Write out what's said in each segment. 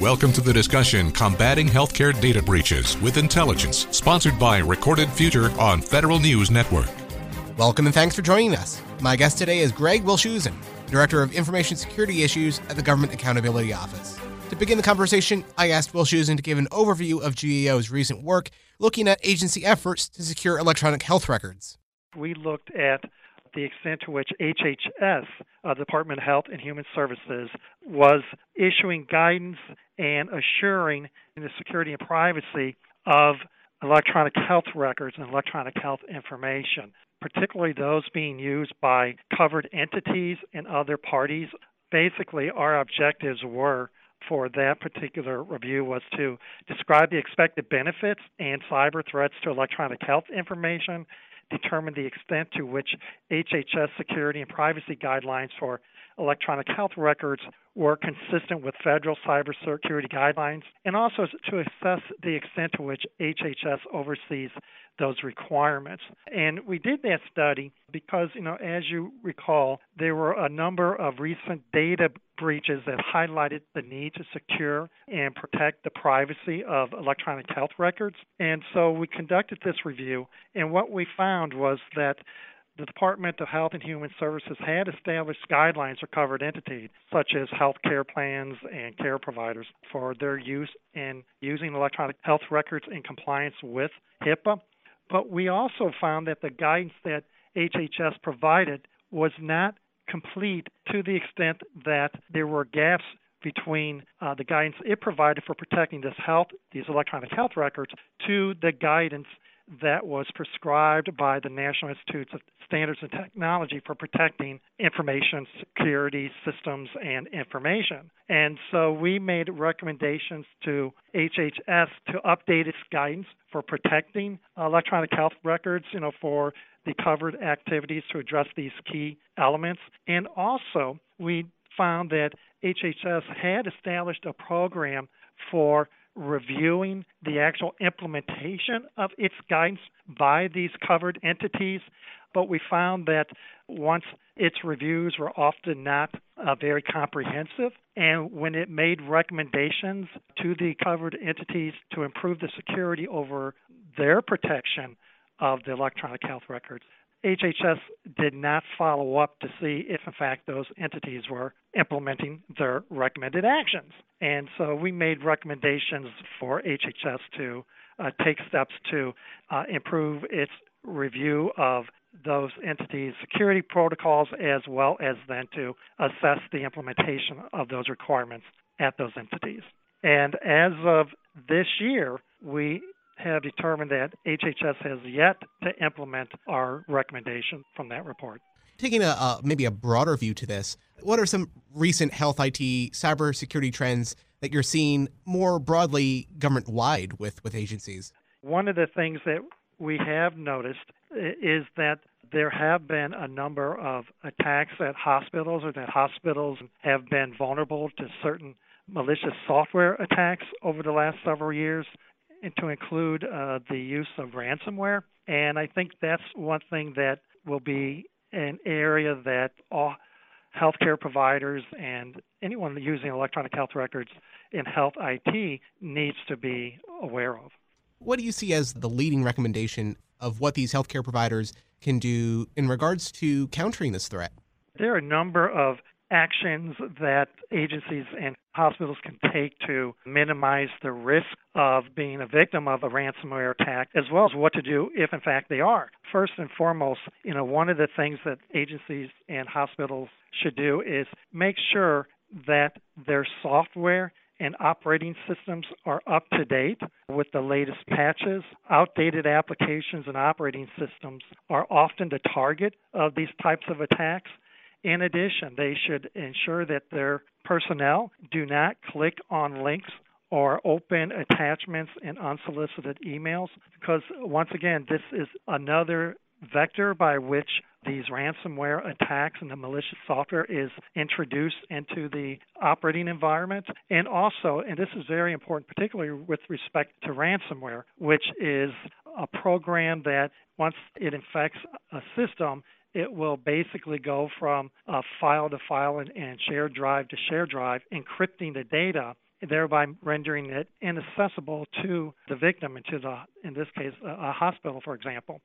Welcome to the discussion Combating Healthcare Data Breaches with Intelligence, sponsored by Recorded Future on Federal News Network. Welcome and thanks for joining us. My guest today is Greg Wilshusen, Director of Information Security Issues at the Government Accountability Office. To begin the conversation, I asked Wilshusen to give an overview of GAO's recent work looking at agency efforts to secure electronic health records. We looked at the extent to which HHS, uh, Department of Health and Human Services, was issuing guidance and assuring the security and privacy of electronic health records and electronic health information, particularly those being used by covered entities and other parties. Basically, our objectives were for that particular review was to describe the expected benefits and cyber threats to electronic health information determine the extent to which HHS security and privacy guidelines for electronic health records were consistent with federal cybersecurity guidelines, and also to assess the extent to which HHS oversees those requirements. And we did that study because, you know, as you recall, there were a number of recent data breaches that highlighted the need to secure and protect the privacy of electronic health records. And so we conducted this review, and what we found was that the Department of Health and Human Services had established guidelines for covered entities, such as health care plans and care providers, for their use in using electronic health records in compliance with HIPAA. But we also found that the guidance that HHS provided was not complete to the extent that there were gaps between uh, the guidance it provided for protecting this health, these electronic health records, to the guidance that was prescribed by the National Institutes of Standards and Technology for protecting information security systems and information. And so we made recommendations to HHS to update its guidance for protecting electronic health records, you know, for the covered activities to address these key elements. And also, we found that HHS had established a program for reviewing the actual implementation of its guidance by these covered entities. But we found that once its reviews were often not uh, very comprehensive, and when it made recommendations to the covered entities to improve the security over their protection of the electronic health records, HHS did not follow up to see if, in fact, those entities were implementing their recommended actions. And so we made recommendations for HHS to uh, take steps to uh, improve its review of those entities' security protocols as well as then to assess the implementation of those requirements at those entities. And as of this year, we have determined that HHS has yet to implement our recommendation from that report. Taking a uh, maybe a broader view to this, what are some recent health IT cybersecurity trends that you're seeing more broadly government wide with, with agencies? One of the things that we have noticed is that there have been a number of attacks at hospitals or that hospitals have been vulnerable to certain malicious software attacks over the last several years to include uh, the use of ransomware. And I think that's one thing that will be an area that all healthcare providers and anyone using electronic health records in health IT needs to be aware of. What do you see as the leading recommendation of what these healthcare providers can do in regards to countering this threat? There are a number of actions that agencies and hospitals can take to minimize the risk of being a victim of a ransomware attack, as well as what to do if, in fact, they are. First and foremost, you know, one of the things that agencies and hospitals should do is make sure that their software and operating systems are up to date with the latest patches. Outdated applications and operating systems are often the target of these types of attacks. In addition, they should ensure that their personnel do not click on links or open attachments and unsolicited emails because, once again, this is another vector by which these ransomware attacks and the malicious software is introduced into the operating environment. And also, and this is very important, particularly with respect to ransomware, which is a program that once it infects a system, it will basically go from file to file and, and shared drive to shared drive, encrypting the data thereby rendering it inaccessible to the victim and to the, in this case, a, hospital, for example.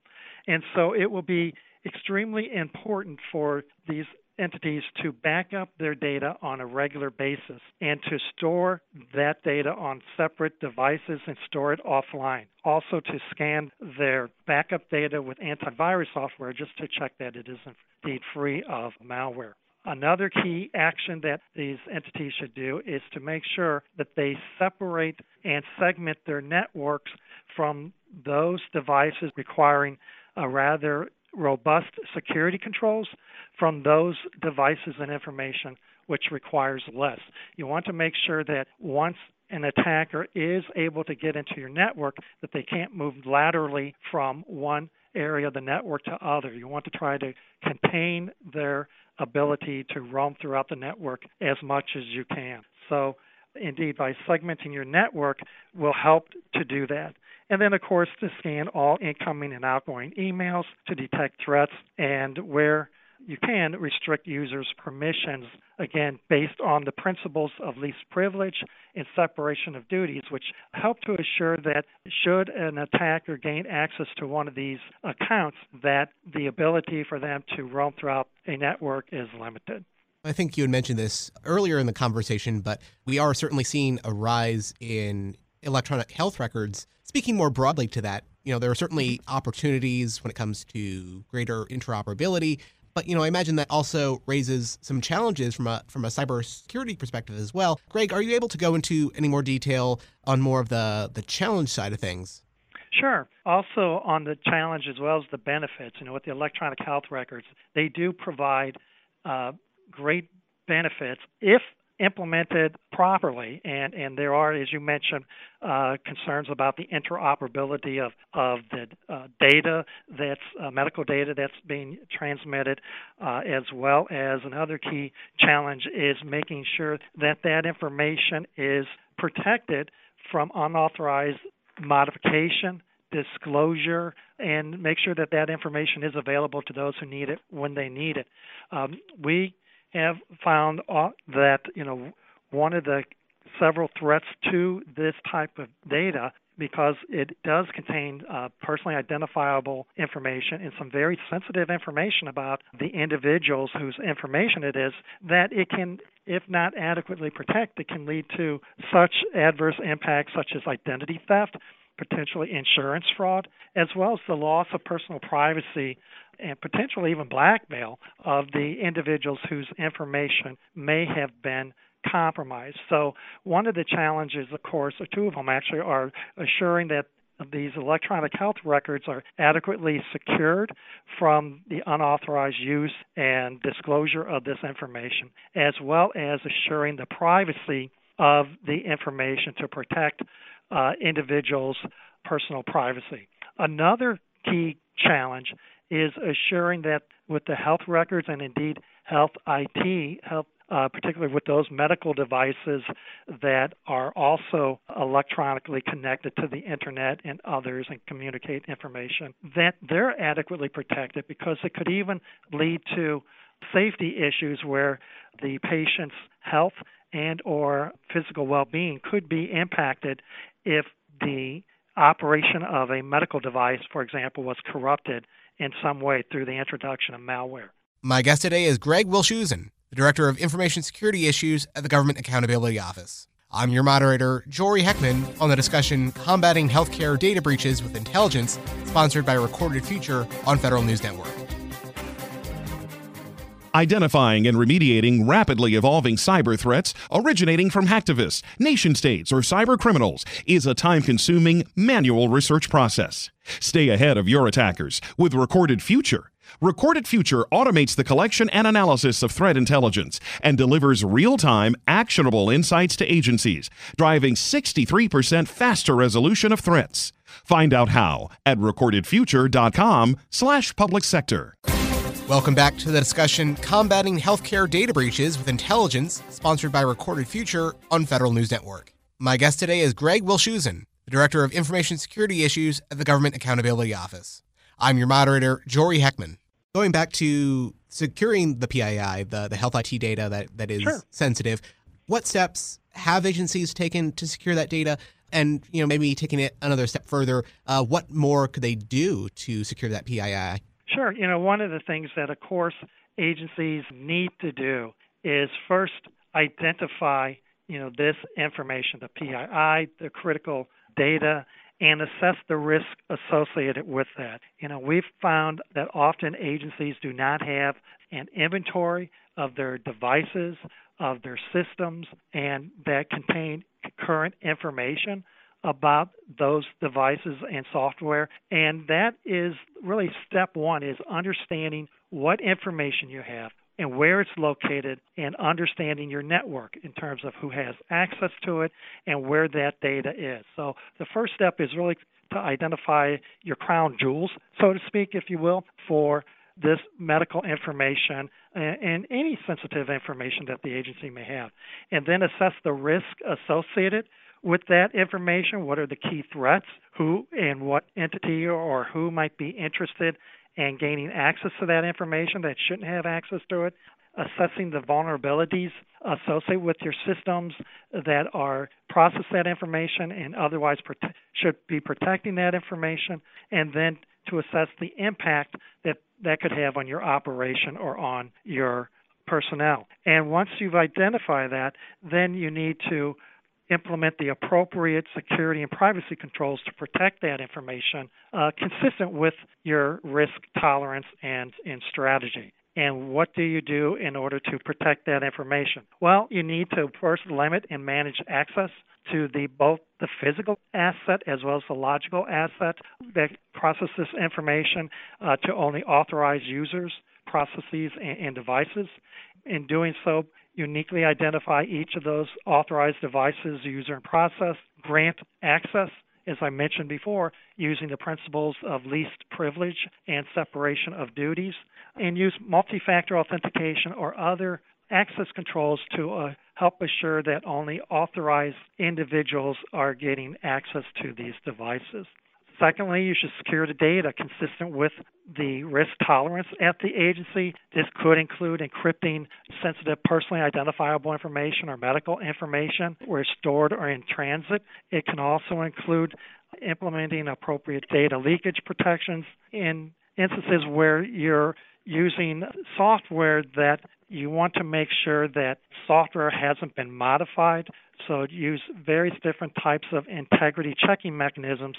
And so it will be extremely important for these entities to back up their data on a regular basis and to store that data on separate devices and store it offline. Also, to scan their backup data with antivirus software just to check that it is indeed free of malware. Another key action that these entities should do is to make sure that they separate and segment their networks from those devices requiring a rather robust security controls from those devices and information which requires less. You want to make sure that once an attacker is able to get into your network that they can't move laterally from one area of the network to other. You want to try to contain their ability to roam throughout the network as much as you can. So indeed by segmenting your network will help to do that. And then, of course, to scan all incoming and outgoing emails to detect threats and where you can restrict users' permissions, again, based on the principles of least privilege and separation of duties, which help to assure that should an attacker gain access to one of these accounts, that the ability for them to roam throughout a network is limited. I think you had mentioned this earlier in the conversation, but we are certainly seeing a rise in electronic health records. Speaking more broadly to that, you know, there are certainly opportunities when it comes to greater interoperability, but you know, I imagine that also raises some challenges from a from a cybersecurity perspective as well. Greg, are you able to go into any more detail on more of the the challenge side of things? Sure. Also on the challenge as well as the benefits, you know, with the electronic health records, they do provide uh, great benefits if implemented properly. And, and there are, as you mentioned, uh, concerns about the interoperability of, of the uh, data that's uh, medical data that's being transmitted, uh, as well as another key challenge is making sure that that information is protected from unauthorized modification disclosure and make sure that that information is available to those who need it when they need it. Um, we have found that you know one of the several threats to this type of data because it does contain uh, personally identifiable information and some very sensitive information about the individuals whose information it is that it can if not adequately protected it can lead to such adverse impacts such as identity theft potentially insurance fraud, as well as the loss of personal privacy and potentially even blackmail of the individuals whose information may have been compromised. So, one of the challenges, of course, or two of them actually, are assuring that these electronic health records are adequately secured from the unauthorized use and disclosure of this information, as well as assuring the privacy of the information to protect uh, individuals' personal privacy. Another key challenge is assuring that with the health records and indeed health IT, health uh, particularly with those medical devices that are also electronically connected to the internet and others and communicate information, that they're adequately protected because it could even lead to safety issues where the patient's health and or physical well-being could be impacted if the operation of a medical device, for example, was corrupted in some way through the introduction of malware. My guest today is Greg Wilshusen, the Director of Information Security Issues at the Government Accountability Office. I'm your moderator, Jory Heckman, on the discussion Combating Healthcare Data Breaches with Intelligence, sponsored by Recorded Future on Federal News Network. Identifying and remediating rapidly evolving cyber threats originating from hacktivists, nation states, or cyber criminals is a time consuming manual research process. Stay ahead of your attackers with Recorded Future. Recorded Future automates the collection and analysis of threat intelligence and delivers real-time, actionable insights to agencies, driving 63% faster resolution of threats. Find out how at recordedfuture.com/slash public sector. Welcome back to the discussion Combating Healthcare Data Breaches with Intelligence, sponsored by Recorded Future on Federal News Network. My guest today is Greg Wilshusen, the Director of Information Security Issues at the Government Accountability Office. I'm your moderator, Jory Heckman. Going back to securing the PII, the, the health IT data that, that is sure. sensitive, What steps have agencies taken to secure that data? And you know, maybe taking it another step further, uh, what more could they do to secure that PII? Sure. You know, one of the things that, of course, agencies need to do is first identify, you know, this information, the PII, the critical data, and assess the risk associated with that. You know, we've found that often agencies do not have an inventory of their devices, of their systems, and that contain current information about those devices and software and that is really step 1 is understanding what information you have and where it's located and understanding your network in terms of who has access to it and where that data is. So the first step is really to identify your crown jewels, so to speak, if you will, for this medical information and any sensitive information that the agency may have, and then assess the risk associated with that information. What are the key threats? Who and what entity or who might be interested in gaining access to that information that shouldn't have access to it? Assessing the vulnerabilities associated with your systems that are process that information and otherwise prote- should be protecting that information, and then to assess the impact that that could have on your operation or on your personnel. And once you've identified that, then you need to implement the appropriate security and privacy controls to protect that information uh, consistent with your risk tolerance and, and strategy. And what do you do in order to protect that information? Well, you need to first limit and manage access to the both the physical asset as well as the logical asset that processes information uh, to only authorized users, processes, and, and devices. In doing so, uniquely identify each of those authorized devices, user, and process, grant access, as I mentioned before, using the principles of least privilege and separation of duties, and use multi factor authentication or other access controls to uh, help assure that only authorized individuals are getting access to these devices. Secondly, you should secure the data consistent with the risk tolerance at the agency. This could include encrypting sensitive personally identifiable information or medical information where stored or in transit. It can also include implementing appropriate data leakage protections in instances where you're using software that you want to make sure that software hasn't been modified. So use various different types of integrity checking mechanisms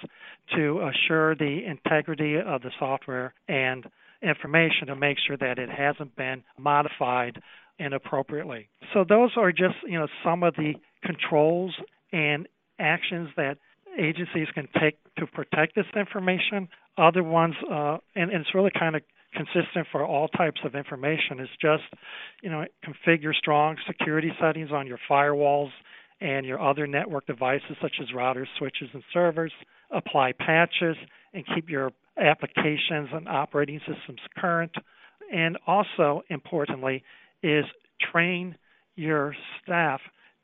to assure the integrity of the software and information to make sure that it hasn't been modified inappropriately. So those are just you know some of the controls and actions that agencies can take to protect this information. Other ones, uh, and, and it's really kind of consistent for all types of information is just, you know, configure strong security settings on your firewalls and your other network devices such as routers, switches, and servers. Apply patches and keep your applications and operating systems current. And also, importantly, is train your staff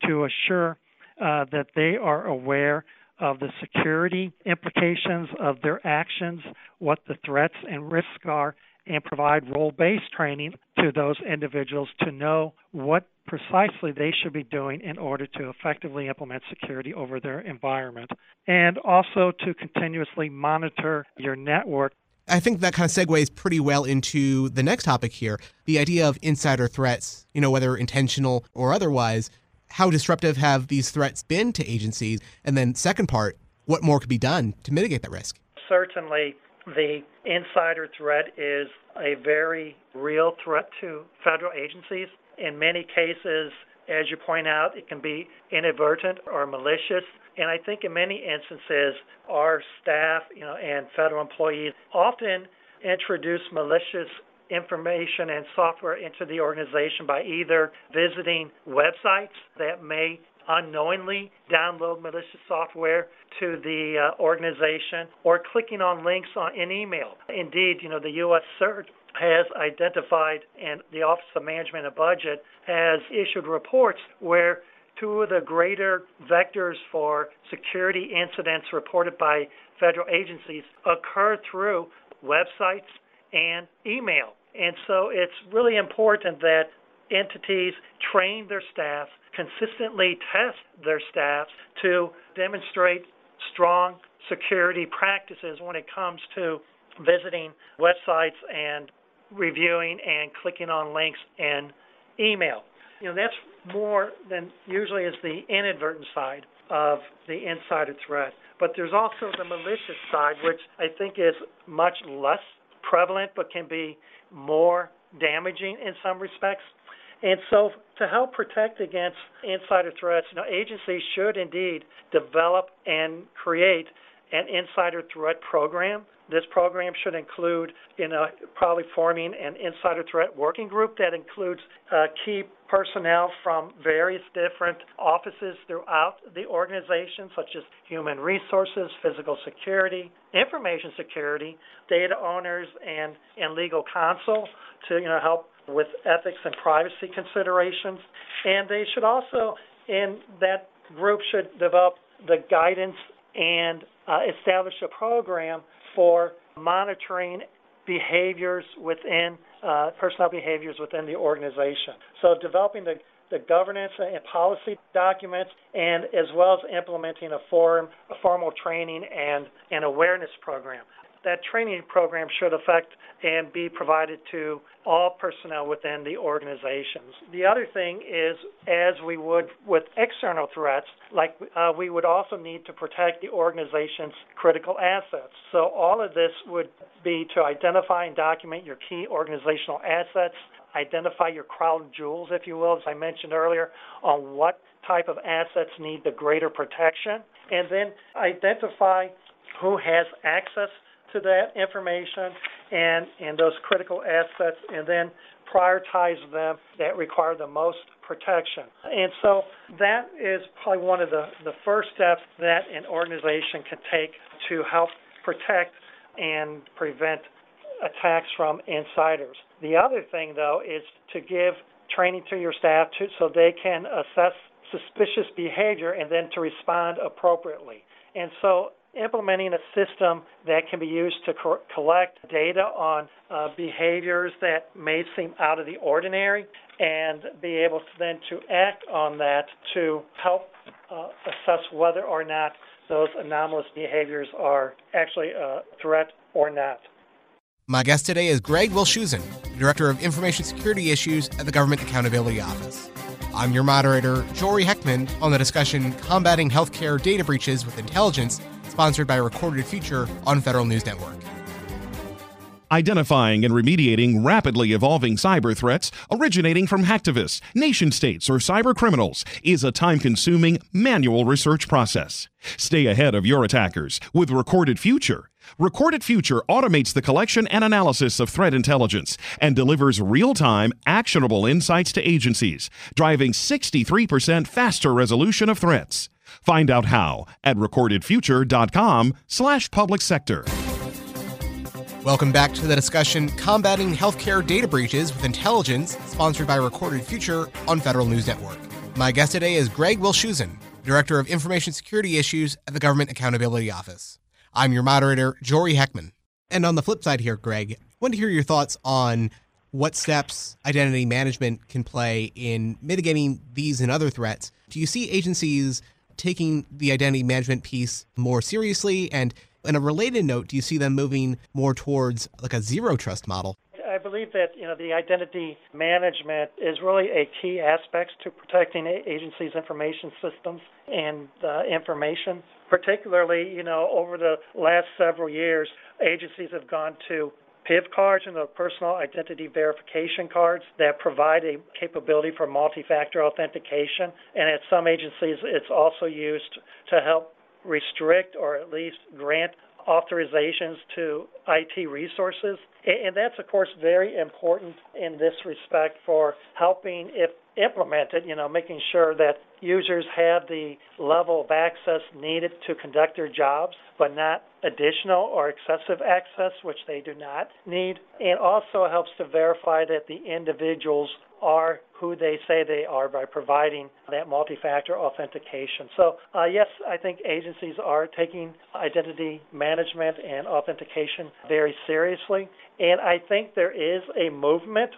to assure uh, that they are aware of the security implications of their actions, what the threats and risks are, and provide role based training to those individuals to know what precisely they should be doing in order to effectively implement security over their environment, and also to continuously monitor your network. I think that kind of segues pretty well into the next topic here the idea of insider threats, you know, whether intentional or otherwise. How disruptive have these threats been to agencies? And then, second part, what more could be done to mitigate that risk? Certainly, the insider threat is a very real threat to federal agencies. In many cases, as you point out, it can be inadvertent or malicious. And I think in many instances, our staff, you know, and federal employees often introduce malicious information and software into the organization by either visiting websites that may unknowingly download malicious software to the uh, organization or clicking on links on in email. Indeed, you know, the U.S. CERT has identified, and the Office of Management and Budget has issued reports where two of the greater vectors for security incidents reported by federal agencies occur through websites and email. And so it's really important that entities train their staff consistently test their staffs to demonstrate strong security practices when it comes to visiting websites and reviewing and clicking on links and email. You know, that's more than usually is the inadvertent side of the insider threat. But there's also the malicious side, which I think is much less prevalent but can be more damaging in some respects. And so, to help protect against insider threats, you know, agencies should indeed develop and create an insider threat program. This program should include, you know, probably forming an insider threat working group that includes uh, key personnel from various different offices throughout the organization, such as human resources, physical security, information security, data owners, and, and legal counsel to you know, help with ethics and privacy considerations. And they should also, in that group, should develop the guidance and uh, establish a program for monitoring behaviors within uh, personnel behaviors within the organization. So developing the the governance and policy documents, and as well as implementing a, form, a formal training and an awareness program that training program should affect and be provided to all personnel within the organizations. The other thing is, as we would with external threats, like uh, we would also need to protect the organization's critical assets. So all of this would be to identify and document your key organizational assets, identify your crown jewels, if you will, as I mentioned earlier, on what type of assets need the greater protection, and then identify who has access to that information and, and those critical assets and then prioritize them that require the most protection. And so that is probably one of the, the first steps that an organization can take to help protect and prevent attacks from insiders. The other thing, though, is to give training to your staff to, so they can assess suspicious behavior and then to respond appropriately. And so implementing a system that can be used to co- collect data on uh, behaviors that may seem out of the ordinary and be able to then to act on that to help uh, assess whether or not those anomalous behaviors are actually a threat or not. My guest today is Greg Wilshusen, Director of Information Security Issues at the Government Accountability Office. I'm your moderator, Jory Heckman, on the discussion Combating Healthcare Data Breaches with Intelligence sponsored by Recorded Future on Federal News Network. Identifying and remediating rapidly evolving cyber threats originating from hacktivists, nation states, or cyber criminals is a time consuming manual research process. Stay ahead of your attackers with Recorded Future. Recorded Future automates the collection and analysis of threat intelligence and delivers real time, actionable insights to agencies, driving 63% faster resolution of threats. Find out how at recordedfuture.com slash public sector. Welcome back to the discussion Combating Healthcare Data Breaches with Intelligence, sponsored by Recorded Future on Federal News Network. My guest today is Greg Wilshusen, Director of Information Security Issues at the Government Accountability Office. I'm your moderator, Jory Heckman. And on the flip side here, Greg, I want to hear your thoughts on what steps identity management can play in mitigating these and other threats. Do you see agencies taking the identity management piece more seriously? And in a related note, do you see them moving more towards like a zero trust model? I believe that you know the identity management is really a key aspect to protecting agencies' information systems and uh, information. Particularly, you know, over the last several years, agencies have gone to PIV cards and the personal identity verification cards that provide a capability for multi-factor authentication. And at some agencies, it's also used to help restrict or at least grant authorizations to IT resources. And that's, of course, very important in this respect for helping, if implemented, you know, making sure that users have the level of access needed to conduct their jobs, but not additional or excessive access, which they do not need. And also helps to verify that the individuals are who they say they are by providing that multi-factor authentication. So, uh, yes, I think agencies are taking identity management and authentication very seriously, and I think there is a movement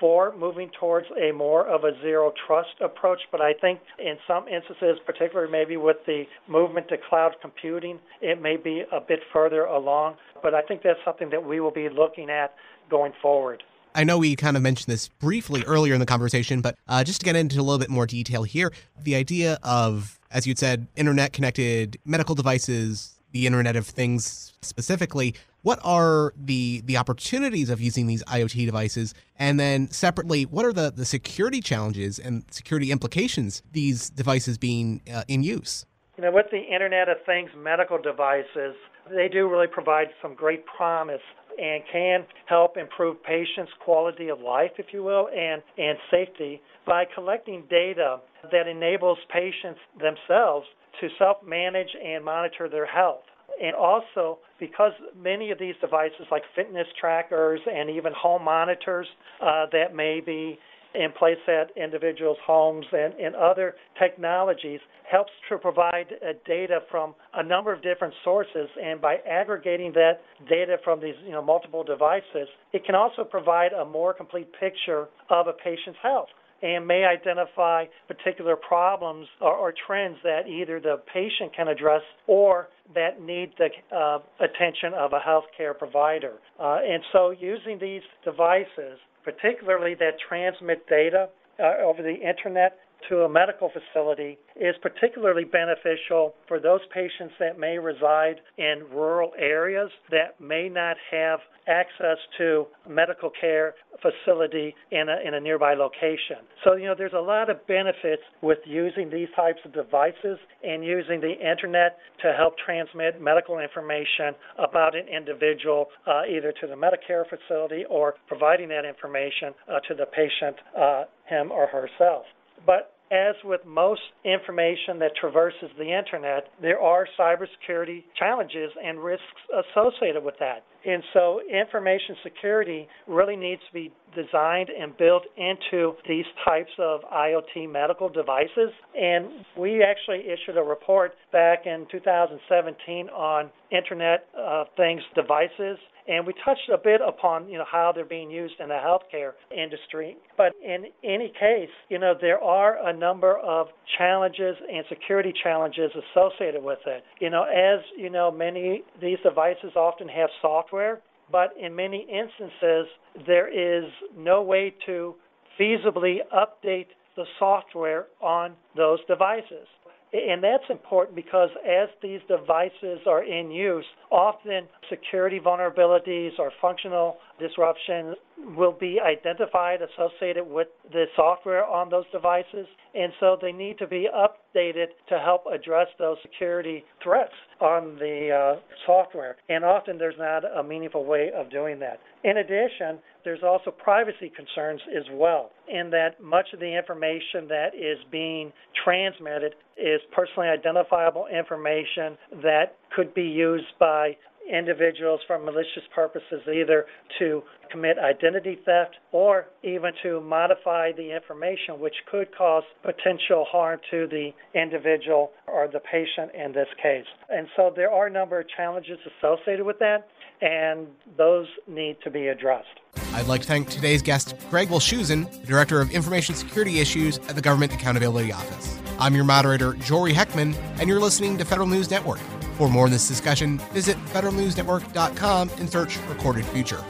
for moving towards a more of a zero trust approach, but I think in some instances, particularly maybe with the movement to cloud computing, it may be a bit further along. But I think that's something that we will be looking at going forward. I know we kind of mentioned this briefly earlier in the conversation, but uh, just to get into a little bit more detail here, the idea of, as you'd said, internet connected medical devices, the Internet of Things specifically, what are the the opportunities of using these IoT devices? And then separately, what are the, the security challenges and security implications these devices being uh, in use? You know, with the Internet of Things medical devices, they do really provide some great promise and can help improve patients' quality of life, if you will, and, and safety by collecting data that enables patients themselves to self manage and monitor their health. And also, because many of these devices, like fitness trackers and even home monitors uh, that may be in place at individuals' homes and, and other technologies, helps to provide uh, data from a number of different sources. And by aggregating that data from these you know, multiple devices, it can also provide a more complete picture of a patient's health and may identify particular problems or, or, trends that either the patient can address or that need the uh, attention of a healthcare provider. Uh, and so, using these devices, particularly that transmit data uh, over the internet to a medical facility is particularly beneficial for those patients that may reside in rural areas that may not have access to medical care facility in a, in a nearby location. So, you know, there's a lot of benefits with using these types of devices and using the internet to help transmit medical information about an individual uh, either to the Medicare facility or providing that information uh, to the patient, uh, him or herself. But as with most information that traverses the internet, there are cybersecurity challenges and risks associated with that. And so information security really needs to be designed and built into these types of IoT medical devices. And we actually issued a report back in 2017 on Internet of Things devices. And we touched a bit upon you know how they're being used in the healthcare industry. But in any case you know there are a number of challenges and security challenges associated with it. You know as you know many these devices often have software software, but in many instances, there is no way to feasibly update the software on those devices. And that's important because as these devices are in use, often security vulnerabilities or functional disruptions will be identified associated with the software on those devices. And so they need to be updated to help address those security threats on the uh, software. And often there's not a meaningful way of doing that. In addition, there's also privacy concerns as well, in that much of the information that is being transmitted is personally identifiable information that could be used by individuals for malicious purposes, either to commit identity theft or even to modify the information, which could cause potential harm to the individual or the patient in this case. And so there are a number of challenges associated with that, and those need to be addressed. I'd like to thank today's guest, Greg Wilshusen, Director of Information Security Issues at the Government Accountability Office. I'm your moderator, Jory Heckman, and you're listening to Federal News Network. For more on this discussion, visit federalnewsnetwork.com and search Recorded Future.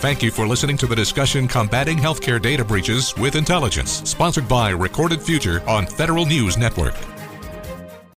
Thank you for listening to the discussion Combating Healthcare Data Breaches with Intelligence, sponsored by Recorded Future on Federal News Network.